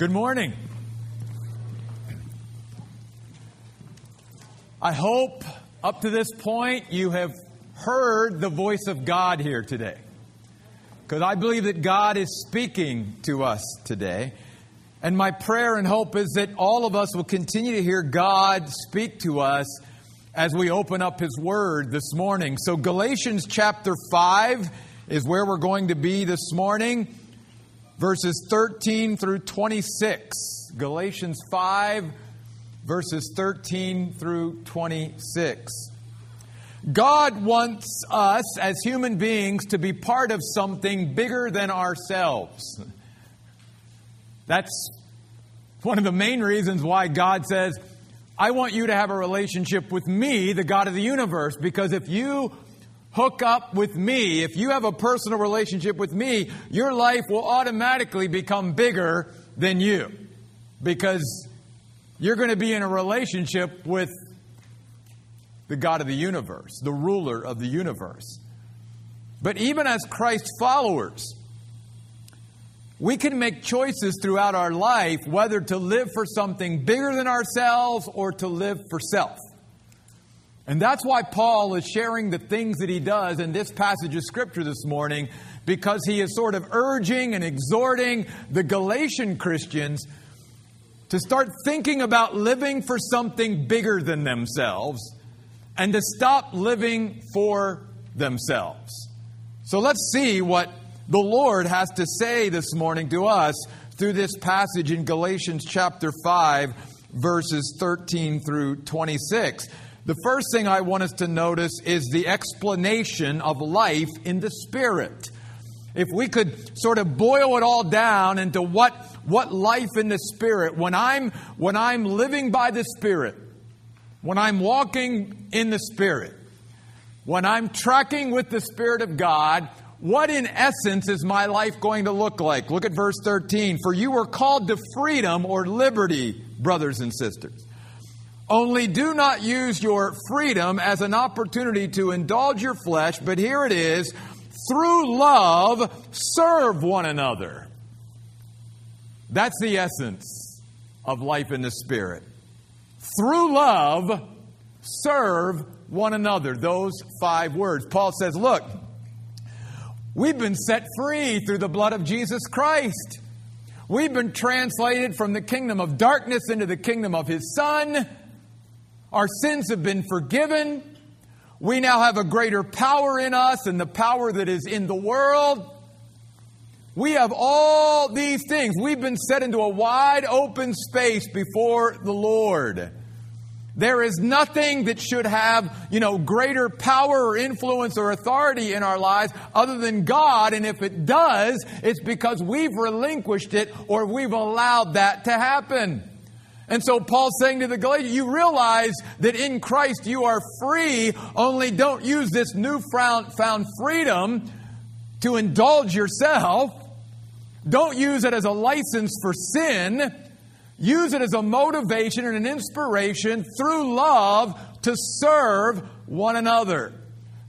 Good morning. I hope up to this point you have heard the voice of God here today. Because I believe that God is speaking to us today. And my prayer and hope is that all of us will continue to hear God speak to us as we open up His Word this morning. So, Galatians chapter 5 is where we're going to be this morning, verses 13 through 26. Galatians 5, verses 13 through 26. God wants us as human beings to be part of something bigger than ourselves. That's one of the main reasons why God says, I want you to have a relationship with me, the God of the universe, because if you hook up with me, if you have a personal relationship with me, your life will automatically become bigger than you because you're going to be in a relationship with the God of the universe, the ruler of the universe. But even as Christ followers, we can make choices throughout our life whether to live for something bigger than ourselves or to live for self. And that's why Paul is sharing the things that he does in this passage of Scripture this morning, because he is sort of urging and exhorting the Galatian Christians to start thinking about living for something bigger than themselves and to stop living for themselves. So let's see what the Lord has to say this morning to us through this passage in Galatians chapter 5, verses 13 through 26. The first thing I want us to notice is the explanation of life in the Spirit. If we could sort of boil it all down into what, what life in the Spirit, when I'm, when I'm living by the Spirit, when I'm walking in the Spirit, when I'm tracking with the Spirit of God, what in essence is my life going to look like? Look at verse 13. For you were called to freedom or liberty, brothers and sisters. Only do not use your freedom as an opportunity to indulge your flesh, but here it is through love, serve one another. That's the essence of life in the Spirit. Through love, serve one another. Those five words. Paul says, Look, We've been set free through the blood of Jesus Christ. We've been translated from the kingdom of darkness into the kingdom of His Son. Our sins have been forgiven. We now have a greater power in us and the power that is in the world. We have all these things. We've been set into a wide open space before the Lord. There is nothing that should have, you know, greater power or influence or authority in our lives other than God. And if it does, it's because we've relinquished it or we've allowed that to happen. And so Paul's saying to the Galatians, you realize that in Christ you are free, only don't use this newfound found freedom to indulge yourself. Don't use it as a license for sin. Use it as a motivation and an inspiration through love to serve one another,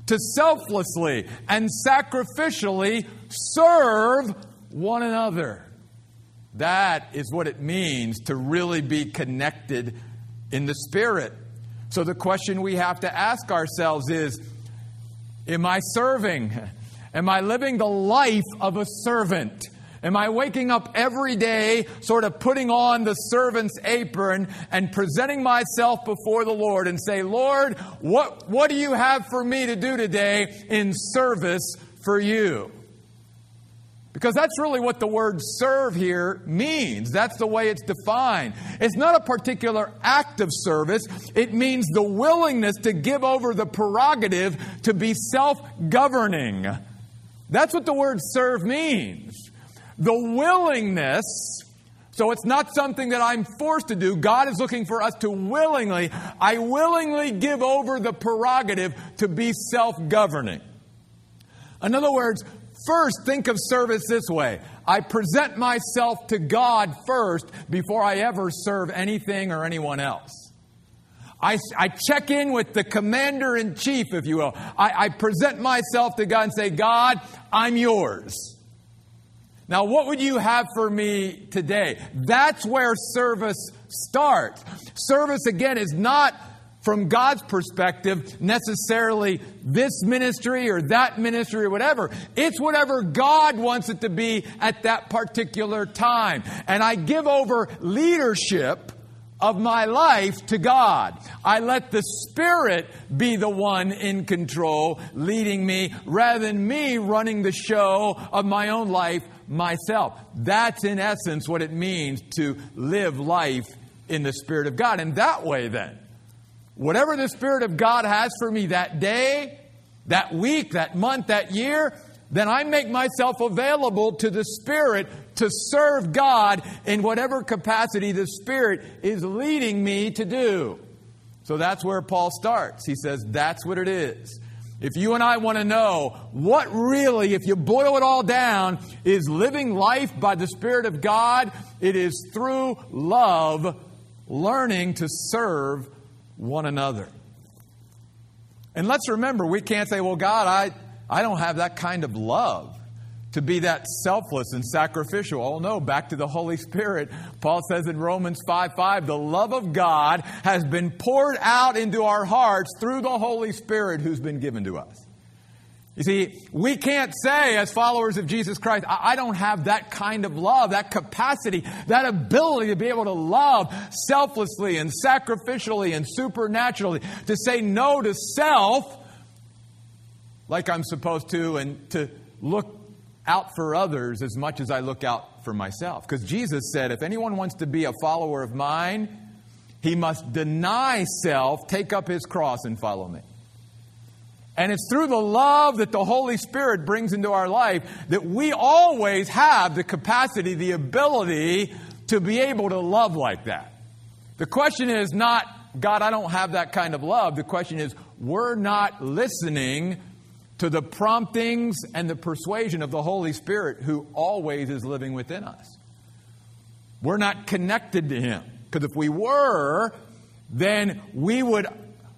to selflessly and sacrificially serve one another. That is what it means to really be connected in the Spirit. So the question we have to ask ourselves is Am I serving? Am I living the life of a servant? Am I waking up every day, sort of putting on the servant's apron and presenting myself before the Lord and say, Lord, what, what do you have for me to do today in service for you? Because that's really what the word serve here means. That's the way it's defined. It's not a particular act of service, it means the willingness to give over the prerogative to be self governing. That's what the word serve means the willingness. So it's not something that I'm forced to do. God is looking for us to willingly, I willingly give over the prerogative to be self governing. In other words, first think of service this way I present myself to God first before I ever serve anything or anyone else. I, I check in with the commander in chief, if you will. I, I present myself to God and say, God, I'm yours. Now, what would you have for me today? That's where service starts. Service, again, is not from God's perspective necessarily this ministry or that ministry or whatever. It's whatever God wants it to be at that particular time. And I give over leadership of my life to God. I let the Spirit be the one in control, leading me, rather than me running the show of my own life myself. That's in essence what it means to live life in the Spirit of God. And that way, then, whatever the Spirit of God has for me that day, that week, that month, that year, then I make myself available to the Spirit to serve God in whatever capacity the Spirit is leading me to do. So that's where Paul starts. He says, That's what it is. If you and I want to know what really, if you boil it all down, is living life by the Spirit of God, it is through love, learning to serve one another. And let's remember, we can't say, well, God, I, I don't have that kind of love to be that selfless and sacrificial. Oh no, back to the Holy Spirit. Paul says in Romans 5 5, the love of God has been poured out into our hearts through the Holy Spirit who's been given to us. You see, we can't say as followers of Jesus Christ, I, don't have that kind of love, that capacity, that ability to be able to love selflessly and sacrificially and supernaturally, to say no to self like I'm supposed to and to look out for others as much as I look out for myself. Because Jesus said, if anyone wants to be a follower of mine, he must deny self, take up his cross, and follow me. And it's through the love that the Holy Spirit brings into our life that we always have the capacity, the ability to be able to love like that. The question is not, God, I don't have that kind of love. The question is, we're not listening to the promptings and the persuasion of the Holy Spirit who always is living within us. We're not connected to Him. Because if we were, then we would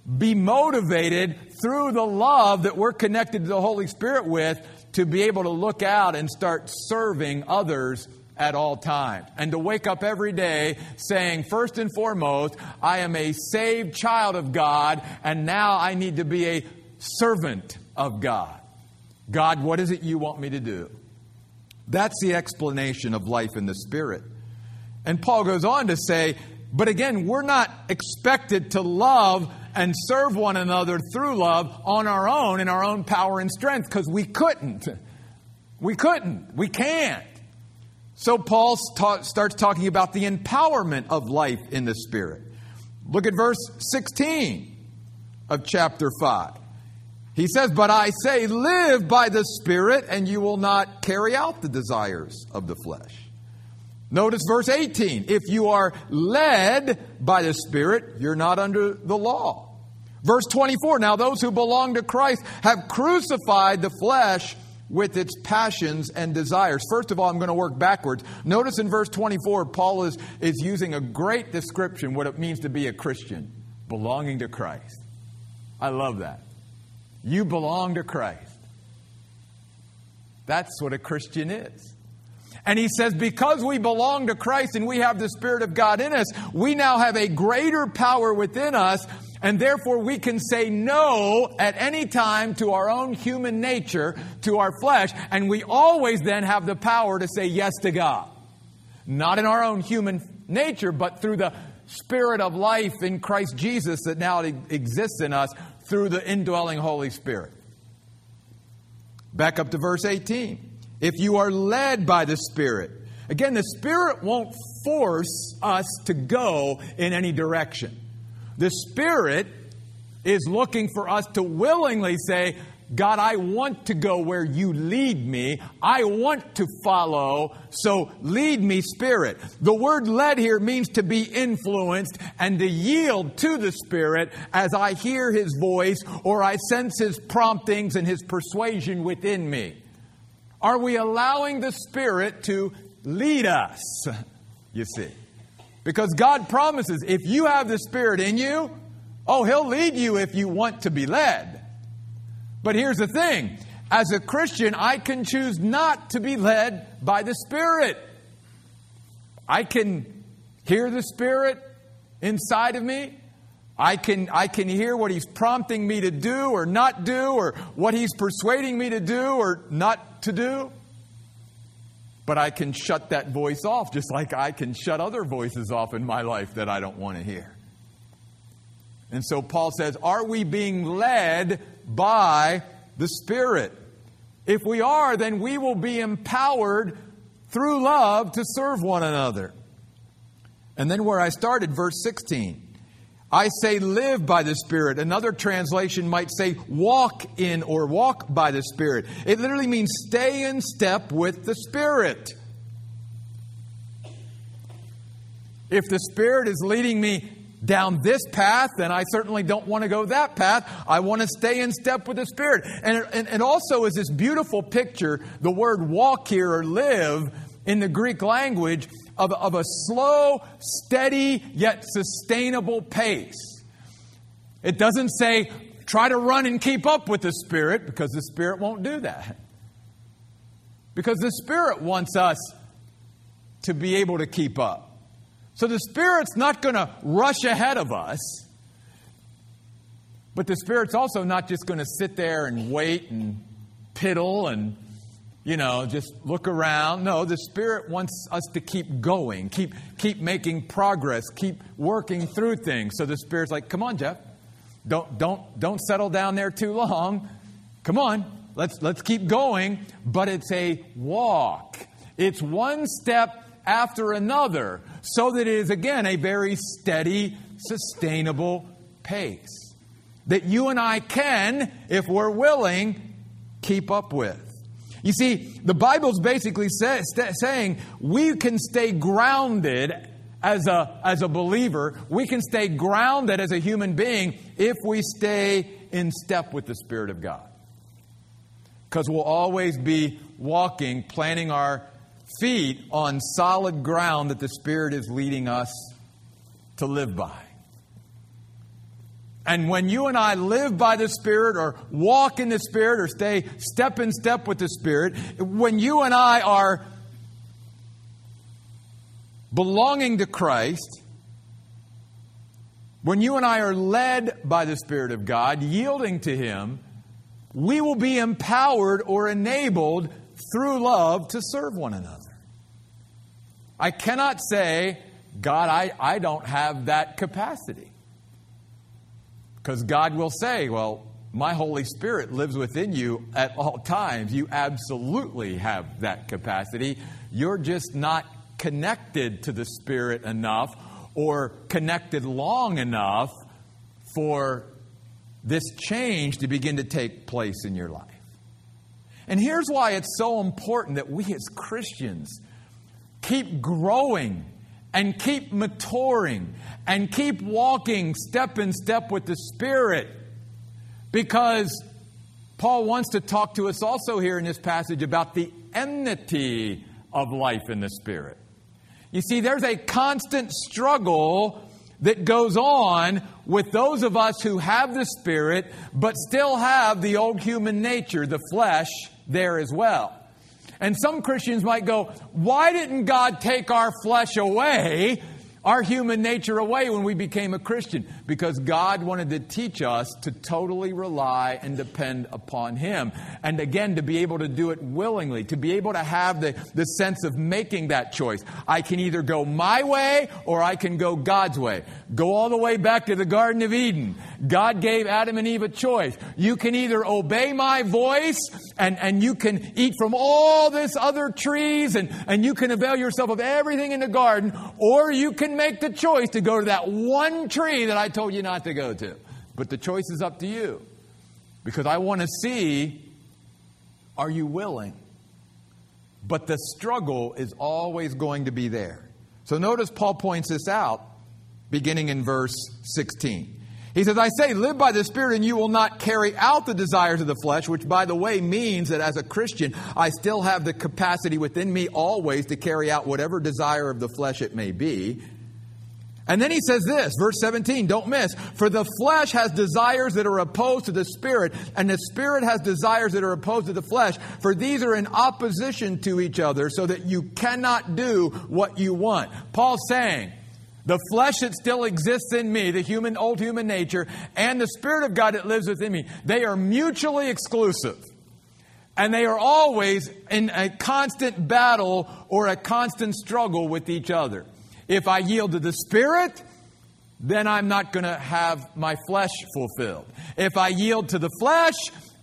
be motivated through the love that we're connected to the Holy Spirit with to be able to look out and start serving others at all times. And to wake up every day saying, first and foremost, I am a saved child of God, and now I need to be a servant of God. God, what is it you want me to do? That's the explanation of life in the Spirit. And Paul goes on to say, but again, we're not expected to love and serve one another through love on our own in our own power and strength because we couldn't. We couldn't. We can't. So Paul ta- starts talking about the empowerment of life in the Spirit. Look at verse 16 of chapter 5. He says, But I say, live by the Spirit, and you will not carry out the desires of the flesh. Notice verse 18. If you are led by the Spirit, you're not under the law. Verse 24. Now those who belong to Christ have crucified the flesh with its passions and desires. First of all, I'm going to work backwards. Notice in verse 24, Paul is, is using a great description what it means to be a Christian, belonging to Christ. I love that. You belong to Christ. That's what a Christian is. And he says, because we belong to Christ and we have the Spirit of God in us, we now have a greater power within us, and therefore we can say no at any time to our own human nature, to our flesh, and we always then have the power to say yes to God. Not in our own human nature, but through the Spirit of life in Christ Jesus that now exists in us, through the indwelling Holy Spirit. Back up to verse 18. If you are led by the Spirit, again, the Spirit won't force us to go in any direction. The Spirit is looking for us to willingly say, God, I want to go where you lead me. I want to follow, so lead me, Spirit. The word led here means to be influenced and to yield to the Spirit as I hear His voice or I sense His promptings and His persuasion within me. Are we allowing the Spirit to lead us? You see. Because God promises if you have the Spirit in you, oh, He'll lead you if you want to be led. But here's the thing As a Christian, I can choose not to be led by the Spirit. I can hear the Spirit inside of me. I can, I can hear what He's prompting me to do or not do, or what He's persuading me to do or not to do. But I can shut that voice off just like I can shut other voices off in my life that I don't want to hear. And so Paul says, Are we being led by the Spirit? If we are, then we will be empowered through love to serve one another. And then where I started, verse 16. I say live by the Spirit. Another translation might say walk in or walk by the Spirit. It literally means stay in step with the Spirit. If the Spirit is leading me down this path, then I certainly don't want to go that path. I want to stay in step with the Spirit. And, and, and also is this beautiful picture, the word walk here or live in the Greek language of, of a slow, steady, yet sustainable pace. It doesn't say, try to run and keep up with the Spirit, because the Spirit won't do that. Because the Spirit wants us to be able to keep up. So the Spirit's not going to rush ahead of us, but the Spirit's also not just going to sit there and wait and piddle and you know, just look around. No, the Spirit wants us to keep going, keep, keep making progress, keep working through things. So the Spirit's like, come on, Jeff. Don't, don't, don't settle down there too long. Come on, let's, let's keep going. But it's a walk, it's one step after another, so that it is, again, a very steady, sustainable pace that you and I can, if we're willing, keep up with. You see, the Bible's basically say, saying we can stay grounded as a, as a believer, we can stay grounded as a human being if we stay in step with the Spirit of God. Because we'll always be walking, planting our feet on solid ground that the Spirit is leading us to live by. And when you and I live by the Spirit or walk in the Spirit or stay step in step with the Spirit, when you and I are belonging to Christ, when you and I are led by the Spirit of God, yielding to Him, we will be empowered or enabled through love to serve one another. I cannot say, God, I, I don't have that capacity. Because God will say, Well, my Holy Spirit lives within you at all times. You absolutely have that capacity. You're just not connected to the Spirit enough or connected long enough for this change to begin to take place in your life. And here's why it's so important that we as Christians keep growing and keep maturing and keep walking step in step with the Spirit. Because Paul wants to talk to us also here in this passage about the enmity of life in the Spirit. You see, there's a constant struggle that goes on with those of us who have the Spirit, but still have the old human nature, the flesh, there as well. And some Christians might go, Why didn't God take our flesh away our human nature away when we became a Christian because God wanted to teach us to totally rely and depend upon Him. And again, to be able to do it willingly, to be able to have the, the sense of making that choice. I can either go my way or I can go God's way. Go all the way back to the Garden of Eden. God gave Adam and Eve a choice. You can either obey my voice and, and you can eat from all this other trees and, and you can avail yourself of everything in the garden, or you can make the choice to go to that one tree that I told you not to go to. But the choice is up to you. Because I want to see are you willing? But the struggle is always going to be there. So notice Paul points this out beginning in verse 16. He says, I say, live by the Spirit, and you will not carry out the desires of the flesh, which, by the way, means that as a Christian, I still have the capacity within me always to carry out whatever desire of the flesh it may be. And then he says this, verse 17, don't miss. For the flesh has desires that are opposed to the spirit, and the spirit has desires that are opposed to the flesh. For these are in opposition to each other, so that you cannot do what you want. Paul's saying, the flesh that still exists in me, the human, old human nature, and the Spirit of God that lives within me, they are mutually exclusive. And they are always in a constant battle or a constant struggle with each other. If I yield to the Spirit, then I'm not going to have my flesh fulfilled. If I yield to the flesh,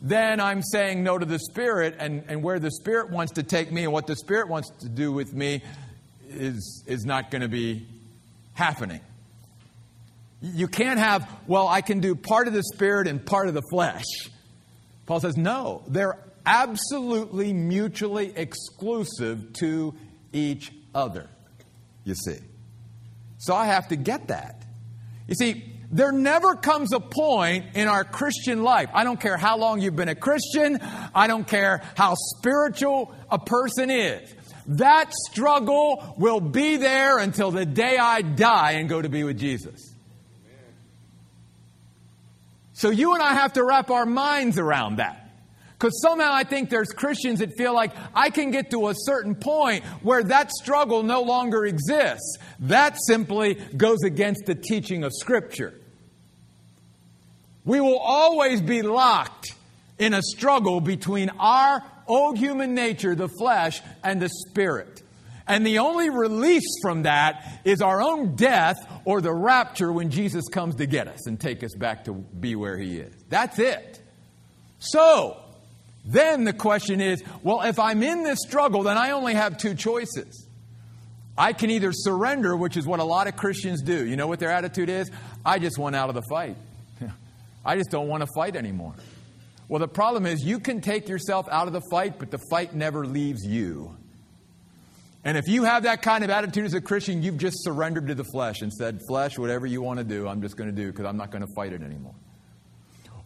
then I'm saying no to the Spirit, and, and where the Spirit wants to take me and what the Spirit wants to do with me is, is not going to be happening. You can't have, well, I can do part of the Spirit and part of the flesh. Paul says, no, they're absolutely mutually exclusive to each other, you see. So I have to get that. You see, there never comes a point in our Christian life. I don't care how long you've been a Christian. I don't care how spiritual a person is. That struggle will be there until the day I die and go to be with Jesus. So you and I have to wrap our minds around that. Because somehow I think there's Christians that feel like I can get to a certain point where that struggle no longer exists. That simply goes against the teaching of Scripture. We will always be locked in a struggle between our old human nature, the flesh, and the spirit. And the only release from that is our own death or the rapture when Jesus comes to get us and take us back to be where He is. That's it. So, then the question is well, if I'm in this struggle, then I only have two choices. I can either surrender, which is what a lot of Christians do. You know what their attitude is? I just want out of the fight. I just don't want to fight anymore. Well, the problem is you can take yourself out of the fight, but the fight never leaves you. And if you have that kind of attitude as a Christian, you've just surrendered to the flesh and said, Flesh, whatever you want to do, I'm just going to do because I'm not going to fight it anymore.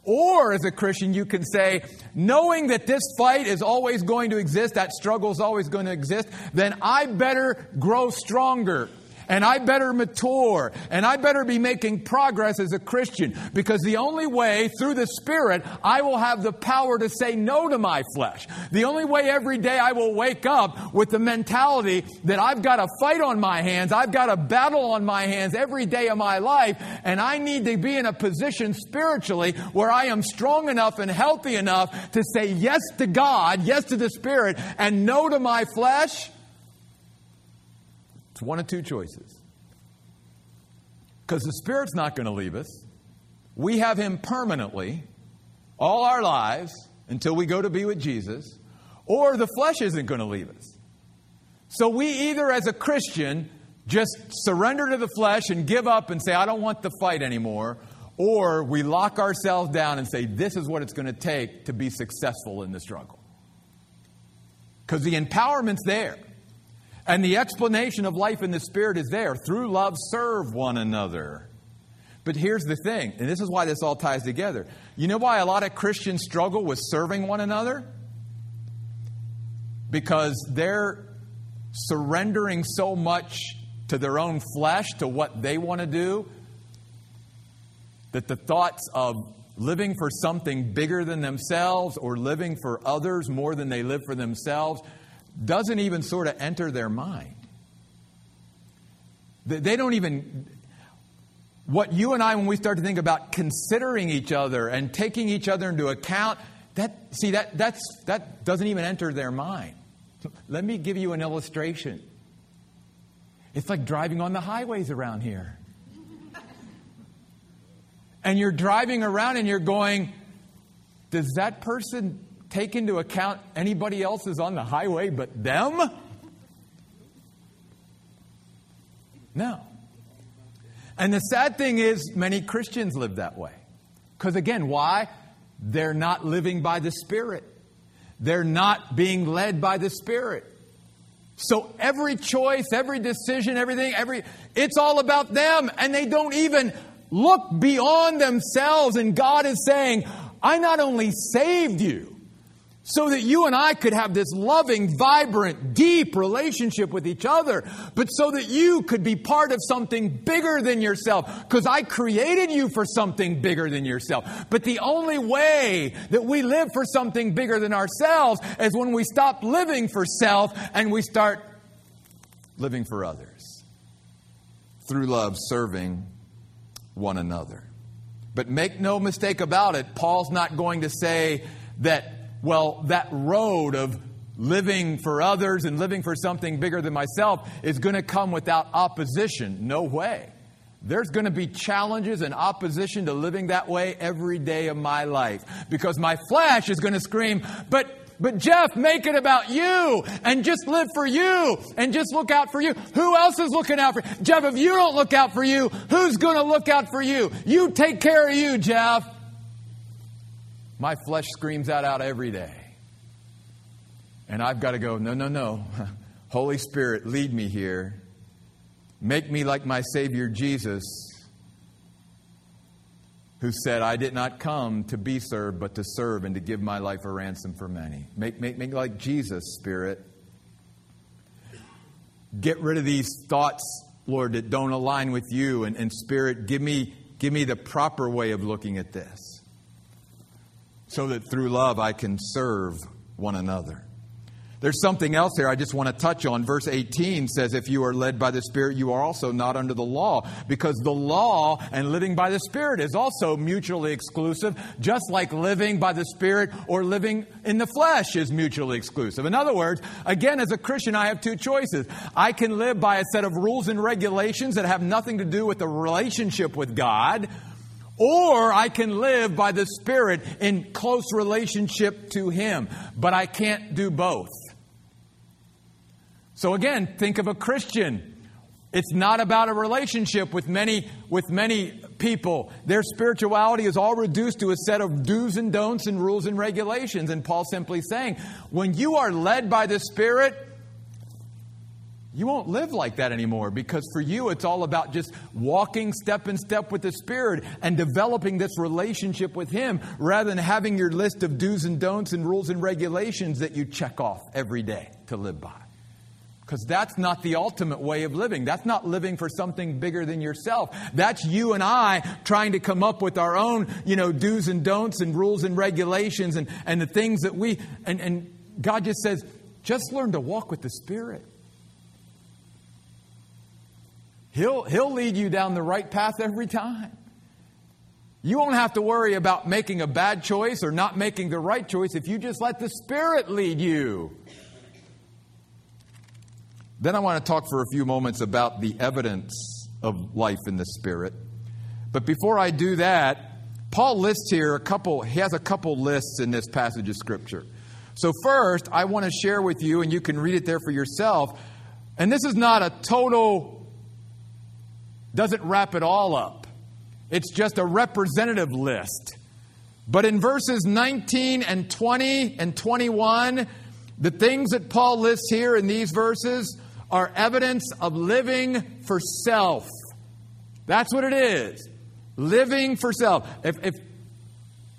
Or as a Christian, you can say, knowing that this fight is always going to exist, that struggle is always going to exist, then I better grow stronger and I better mature and I better be making progress as a Christian because the only way through the Spirit I will have the power to say no to my flesh. The only way every day I will wake up with the mentality that I've got a fight on my hands, I've got a battle on my hands every day of my life, and I need to be in a position spiritually where I am strong enough and healthy enough to say yes to God, yes to the Spirit, and no to my flesh it's one of two choices. Because the Spirit's not going to leave us. We have Him permanently, all our lives, until we go to be with Jesus, or the flesh isn't going to leave us. So we either, as a Christian, just surrender to the flesh and give up and say, I don't want the fight anymore, or we lock ourselves down and say, This is what it's going to take to be successful in the struggle. Because the empowerment's there. And the explanation of life in the Spirit is there. Through love, serve one another. But here's the thing, and this is why this all ties together. You know why a lot of Christians struggle with serving one another? Because they're surrendering so much to their own flesh, to what they want to do, that the thoughts of living for something bigger than themselves or living for others more than they live for themselves doesn't even sort of enter their mind. They don't even, what you and I, when we start to think about considering each other and taking each other into account, that, see, that, that's, that doesn't even enter their mind. Let me give you an illustration. It's like driving on the highways around here. And you're driving around and you're going, does that person take into account anybody else is on the highway but them? No. And the sad thing is, many Christians live that way. Because again, why? They're not living by the Spirit, they're not being led by the Spirit. So every choice, every decision, everything, every it's all about them and they don't even look beyond themselves and God is saying, I not only saved you, so that you and I could have this loving, vibrant, deep relationship with each other, but so that you could be part of something bigger than yourself. Because I created you for something bigger than yourself. But the only way that we live for something bigger than ourselves is when we stop living for self and we start living for others. Through love, serving one another. But make no mistake about it, Paul's not going to say that well, that road of living for others and living for something bigger than myself is going to come without opposition. No way. There's going to be challenges and opposition to living that way every day of my life because my flesh is going to scream, but but Jeff, make it about you and just live for you and just look out for you. Who else is looking out for you? Jeff, if you don't look out for you, who's going to look out for you? You take care of you, Jeff. My flesh screams that out every day. And I've got to go, no, no, no. Holy Spirit, lead me here. Make me like my Savior Jesus, who said, I did not come to be served, but to serve and to give my life a ransom for many. Make, make me like Jesus, Spirit. Get rid of these thoughts, Lord, that don't align with you. And, and Spirit, give me, give me the proper way of looking at this so that through love I can serve one another. There's something else here I just want to touch on. Verse 18 says, If you are led by the Spirit, you are also not under the law, because the law and living by the Spirit is also mutually exclusive, just like living by the Spirit or living in the flesh is mutually exclusive. In other words, again, as a Christian, I have two choices. I can live by a set of rules and regulations that have nothing to do with the relationship with God or I can live by the Spirit in close relationship to Him. But I can't do both. So again, think of a Christian. It's not about a relationship with many, with many people. Their spirituality is all reduced to a set of do's and don'ts and rules and regulations. And Paul's simply saying, when you are led by the Spirit, you won't live like that anymore because for you it's all about just walking step in step with the Spirit and developing this relationship with Him rather than having your list of do's and don'ts and rules and regulations that you check off every day to live by. Because that's not the ultimate way of living. That's not living for something bigger than yourself. That's you and I trying to come up with our own, you know, do's and don'ts and rules and regulations and, and the things that we, and, and God just says, just learn to walk with the Spirit. He'll, he'll lead you down the right path every time. You won't have to worry about making a bad choice or not making the right choice if you just let the Spirit lead you. Then I want to talk for a few moments about the evidence of life in the Spirit. But before I do that, Paul lists here a couple, he has a couple lists in this passage of Scripture. So, first, I want to share with you, and you can read it there for yourself. And this is not a total doesn't wrap it all up. It's just a representative list. But in verses 19 and 20 and 21, the things that Paul lists here in these verses are evidence of living for self. That's what it is. Living for self. If, if,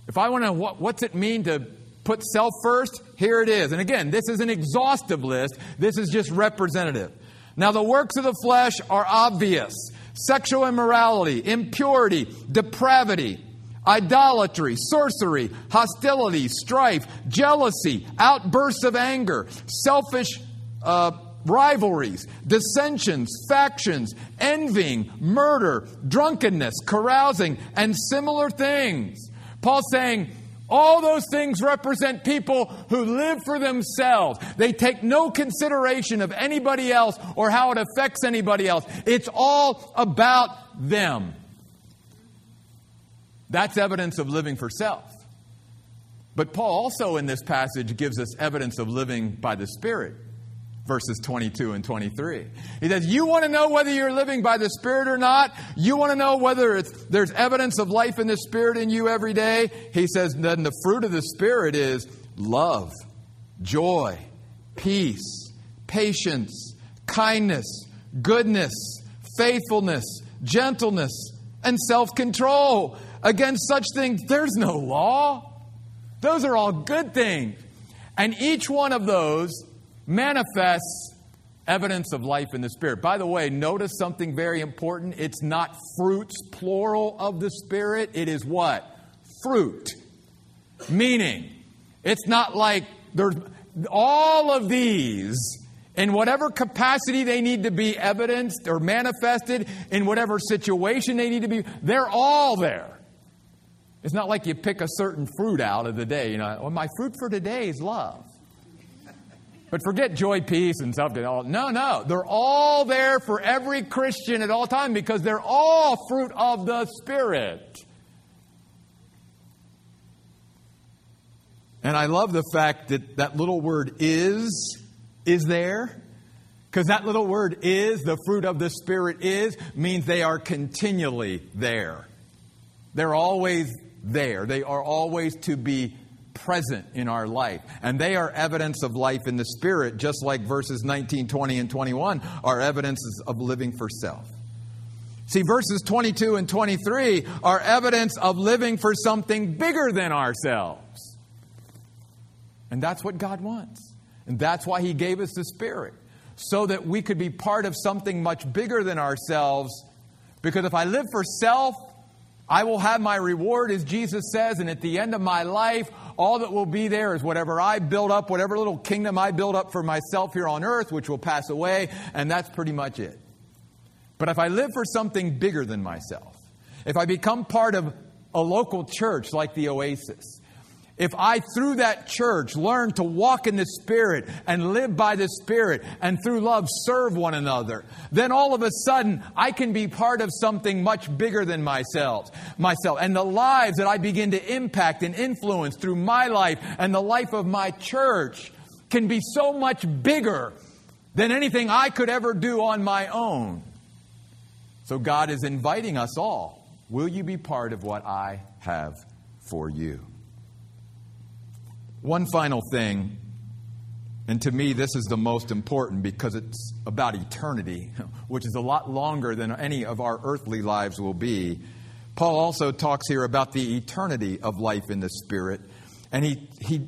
if I want to, what, what's it mean to put self first? Here it is. And again, this is an exhaustive list. This is just representative. Now, the works of the flesh are obvious sexual immorality, impurity, depravity, idolatry, sorcery, hostility, strife, jealousy, outbursts of anger, selfish uh, rivalries, dissensions, factions, envying, murder, drunkenness, carousing, and similar things. Paul's saying, all those things represent people who live for themselves. They take no consideration of anybody else or how it affects anybody else. It's all about them. That's evidence of living for self. But Paul also in this passage gives us evidence of living by the Spirit verses 22 and 23. He says, You want to know whether you're living by the Spirit or not? You want to know whether there's evidence of life in the Spirit in you every day? He says, Then the fruit of the Spirit is love, joy, peace, patience, kindness, goodness, faithfulness, gentleness, and self control. Against such things, there's no law. Those are all good things. And each one of those manifests evidence of life in the Spirit. By the way, notice something very important. It's not fruits, plural, of the Spirit. It is what? Fruit. Meaning, it's not like there's all of these in whatever capacity they need to be evidenced or manifested, in whatever situation they need to be, they're all there. It's not like you pick a certain fruit out of the day. You know, well, my fruit for today is love. But forget joy, peace, and something. All no, no. They're all there for every Christian at all time because they're all fruit of the Spirit. And I love the fact that that little word is is there. Because that little word is, the fruit of the Spirit is, means they are continually there. They're always there. They are always to be present in our life. And they are evidence of life in the Spirit, just like verses 19, 20, and 21 are evidences of living for self. See, verses 22 and 23 are evidence of living for something bigger than ourselves. And that's what God wants. And that's why He gave us the Spirit, so that we could be part of something much bigger than ourselves. Because if I live for self, I will have my reward, as Jesus says, and at the end of my life, all that will be there is whatever I build up, whatever little kingdom I build up for myself here on earth, which will pass away, and that's pretty much it. But if I live for something bigger than myself, if I become part of a local church like the Oasis, if I, through that church, learn to walk in the Spirit and live by the Spirit and through love serve one another, then all of a sudden I can be part of something much bigger than myself. Myself. And the lives that I begin to impact and influence through my life and the life of my church can be so much bigger than anything I could ever do on my own. So God is inviting us all. Will you be part of what I have for you? One final thing, and to me, this is the most important because it's about eternity, which is a lot longer than any of our earthly lives will be. Paul also talks here about the eternity of life in the Spirit, and he, he,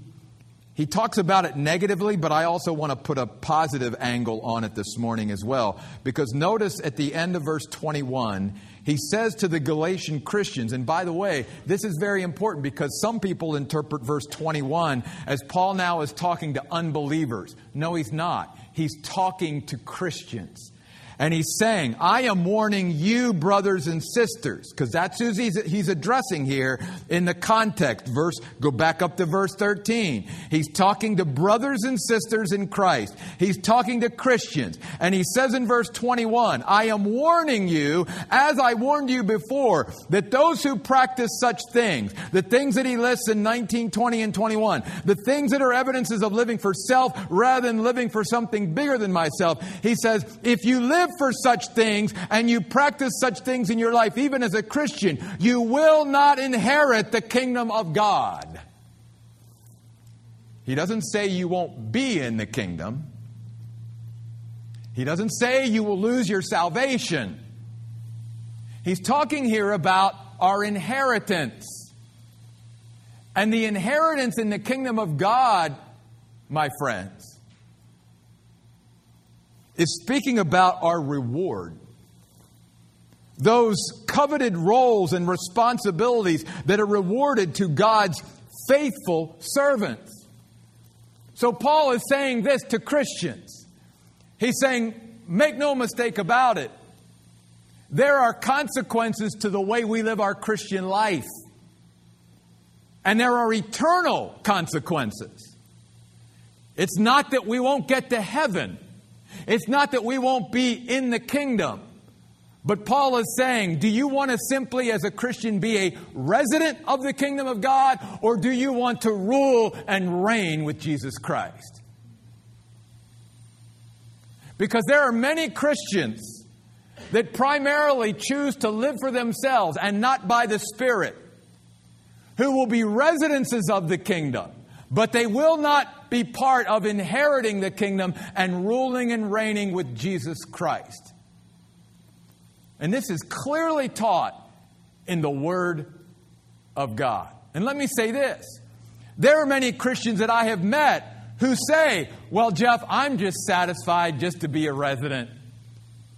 he talks about it negatively, but I also want to put a positive angle on it this morning as well. Because notice at the end of verse 21, he says to the Galatian Christians, and by the way, this is very important because some people interpret verse 21 as Paul now is talking to unbelievers. No, he's not. He's talking to Christians. And he's saying, I am warning you, brothers and sisters, because that's who he's, he's addressing here in the context. Verse, go back up to verse 13. He's talking to brothers and sisters in Christ. He's talking to Christians. And he says in verse 21, I am warning you, as I warned you before, that those who practice such things, the things that he lists in 19, 20, and 21, the things that are evidences of living for self rather than living for something bigger than myself, he says, if you live live for such things and you practice such things in your life, even as a Christian, you will not inherit the kingdom of God. He doesn't say you won't be in the kingdom. He doesn't say you will lose your salvation. He's talking here about our inheritance. And the inheritance in the kingdom of God, my friends, is speaking about our reward. Those coveted roles and responsibilities that are rewarded to God's faithful servants. So, Paul is saying this to Christians. He's saying, make no mistake about it. There are consequences to the way we live our Christian life. And there are eternal consequences. It's not that we won't get to heaven. It's not that we won't be in the kingdom. But Paul is saying, do you want to simply, as a Christian, be a resident of the kingdom of God, or do you want to rule and reign with Jesus Christ? Because there are many Christians that primarily choose to live for themselves and not by the Spirit, who will be residences of the kingdom, but they will not be part of inheriting the kingdom and ruling and reigning with Jesus Christ. And this is clearly taught in the Word of God. And let me say this there are many Christians that I have met who say, Well, Jeff, I'm just satisfied just to be a resident.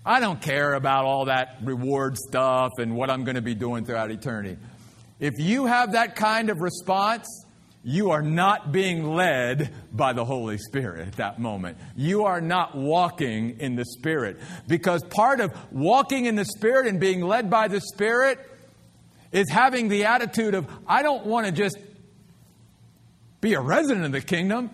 I don't care about all that reward stuff and what I'm going to be doing throughout eternity. If you have that kind of response, you are not being led by the Holy Spirit at that moment. You are not walking in the Spirit. Because part of walking in the Spirit and being led by the Spirit is having the attitude of, I don't want to just be a resident of the kingdom.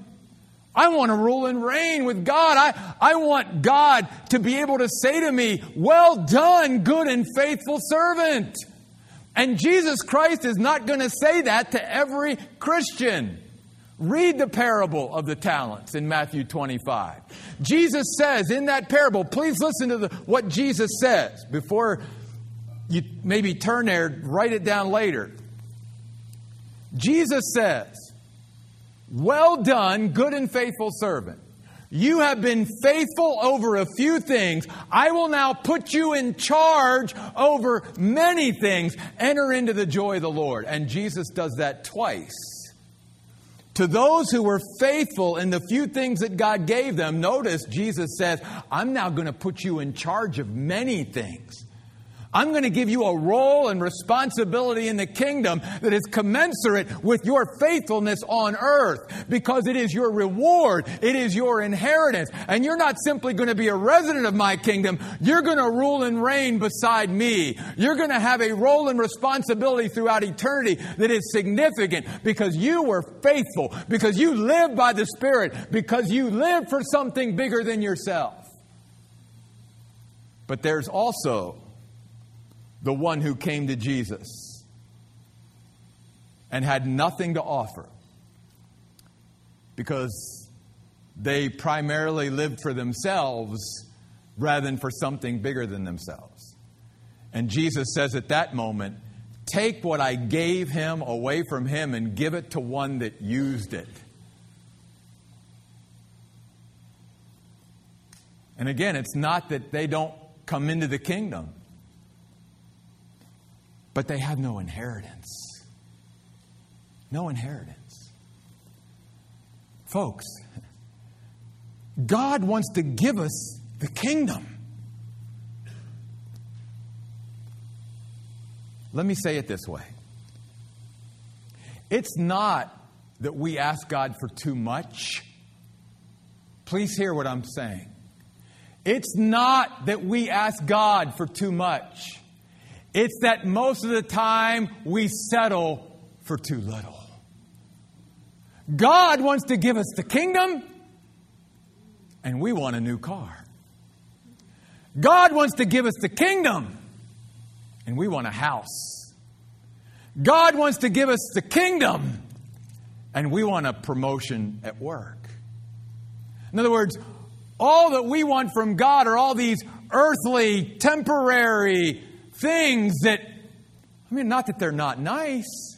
I want to rule and reign with God. I, I want God to be able to say to me, Well done, good and faithful servant. And Jesus Christ is not going to say that to every Christian. Read the parable of the talents in Matthew 25. Jesus says in that parable, please listen to the, what Jesus says before you maybe turn there, write it down later. Jesus says, Well done, good and faithful servant. You have been faithful over a few things. I will now put you in charge over many things. Enter into the joy of the Lord. And Jesus does that twice. To those who were faithful in the few things that God gave them, notice Jesus says, I'm now going to put you in charge of many things. I'm going to give you a role and responsibility in the kingdom that is commensurate with your faithfulness on earth because it is your reward. It is your inheritance. And you're not simply going to be a resident of my kingdom. You're going to rule and reign beside me. You're going to have a role and responsibility throughout eternity that is significant because you were faithful, because you live by the Spirit, because you live for something bigger than yourself. But there's also the one who came to Jesus and had nothing to offer because they primarily lived for themselves rather than for something bigger than themselves. And Jesus says at that moment, Take what I gave him away from him and give it to one that used it. And again, it's not that they don't come into the kingdom but they have no inheritance. No inheritance. Folks, God wants to give us the kingdom. Let me say it this way it's not that we ask God for too much. Please hear what I'm saying. It's not that we ask God for too much. It's that most of the time we settle for too little. God wants to give us the kingdom, and we want a new car. God wants to give us the kingdom, and we want a house. God wants to give us the kingdom, and we want a promotion at work. In other words, all that we want from God are all these earthly, temporary, things that, I mean, not that they're not nice,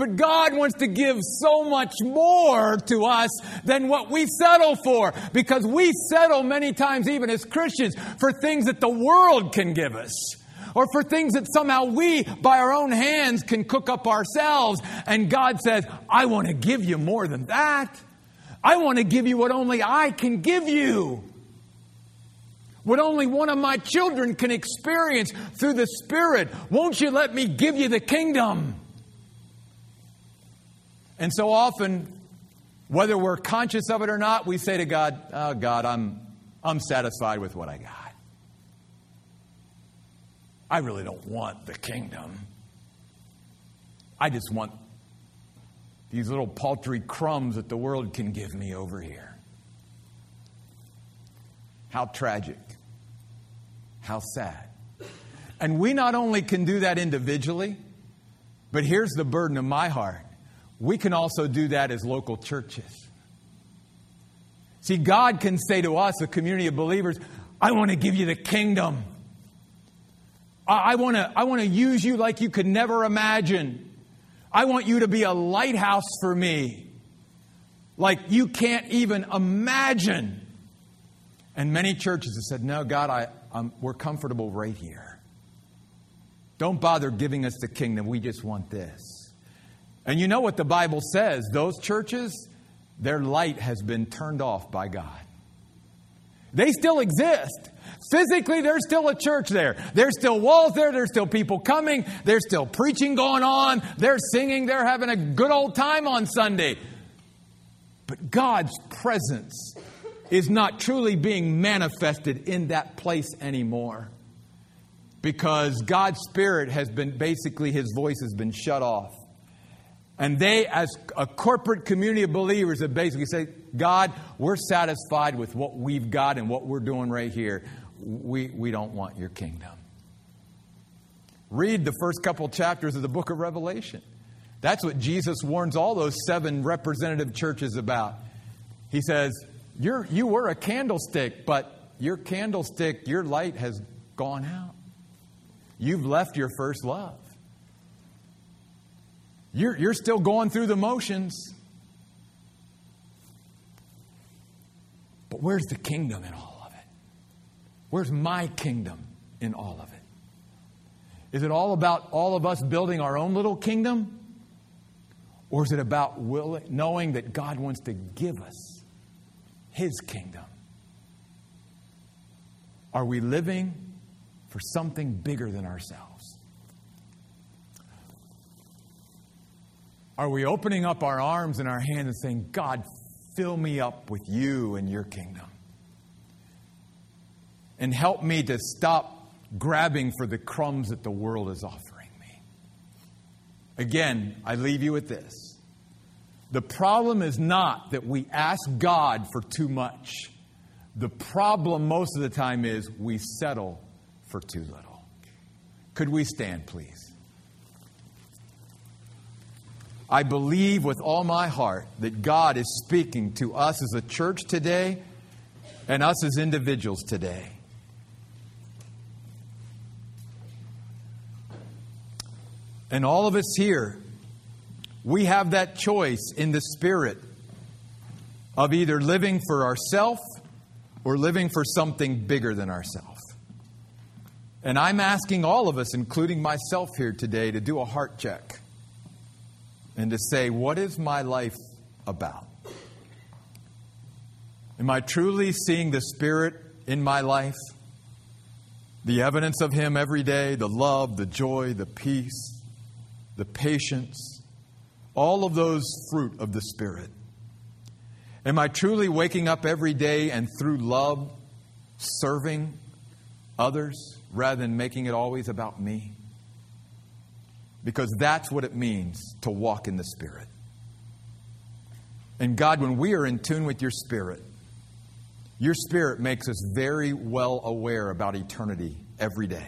but God wants to give so much more to us than what we settle for because we settle many times, even as Christians, for things that the world can give us or for things that somehow we, by our own hands, can cook up ourselves. And God says, I want to give you more than that. I want to give you what only I can give you what only one of my children can experience through the Spirit. Won't you let me give you the kingdom? And so often, whether we're conscious of it or not, we say to God, Oh, God, I'm, I'm satisfied with what I got. I really don't want the kingdom. I just want these little paltry crumbs that the world can give me over here. How tragic. How sad. And we not only can do that individually, but here's the burden of my heart we can also do that as local churches. See, God can say to us, a community of believers, I want to give you the kingdom. I, want to, I want to use you like you could never imagine. I want you to be a lighthouse for me, like you can't even imagine. And many churches have said, No, God, I, um, we're comfortable right here. Don't bother giving us the kingdom. We just want this. And you know what the Bible says those churches, their light has been turned off by God. They still exist. Physically, there's still a church there. There's still walls there. There's still people coming. There's still preaching going on. They're singing. They're having a good old time on Sunday. But God's presence is not truly being manifested in that place anymore because God's Spirit has been basically, His voice has been shut off. And they, as a corporate community of believers, have basically said, God, we're satisfied with what we've got and what we're doing right here. We, we don't want your kingdom. Read the first couple chapters of the book of Revelation. That's what Jesus warns all those seven representative churches about. He says, You're, You were a candlestick, but your candlestick, your light has gone out. You've left your first love. You're, you're still going through the motions. But where's the kingdom in all of it? Where's my kingdom in all of it? Is it all about all of us building our own little kingdom? Or is it about knowing that God wants to give us His kingdom? Are we living for something bigger than ourselves? Are we opening up our arms and our hands and saying, God, fill me up with you and your kingdom. And help me to stop grabbing for the crumbs that the world is offering me. Again, I leave you with this. The problem is not that we ask God for too much. The problem most of the time is we settle for too little. Could we stand, please? I believe with all my heart that God is speaking to us as a church today and us as individuals today. And all of us here, we have that choice in the spirit of either living for ourselves or living for something bigger than ourselves. And I'm asking all of us, including myself here today, to do a heart check and to say, what is my life about? Am I truly seeing the Spirit in my life? The evidence of Him every day, the love, the joy, the peace, the patience, all of those fruit of the Spirit. Am I truly waking up every day and through love serving others rather than making it always about me? because that's what it means to walk in the Spirit. And God, when we are in tune with your Spirit, your Spirit makes us very well aware about eternity every day.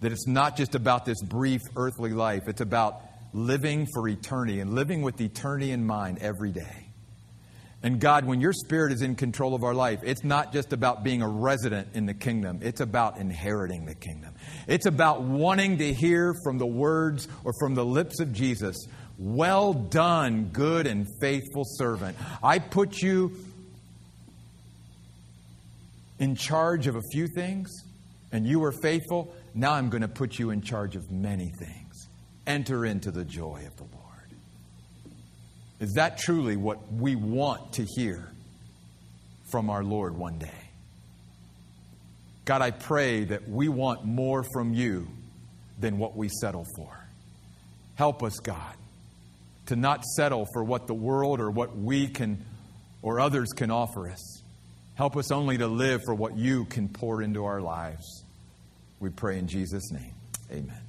That it's not just about this brief earthly life, it's about living for eternity and living with eternity in mind every day. And God, when your spirit is in control of our life, it's not just about being a resident in the kingdom, it's about inheriting the kingdom. It's about wanting to hear from the words or from the lips of Jesus, Well done, good and faithful servant. I put you in charge of a few things, and you were faithful. Now I'm going to put you in charge of many things. Enter into the joy of the Lord. Is that truly what we want to hear from our Lord one day? God, I pray that we want more from you than what we settle for. Help us, God, to not settle for what the world or what we can or others can offer us. Help us only to live for what you can pour into our lives. We pray in Jesus' name. Amen.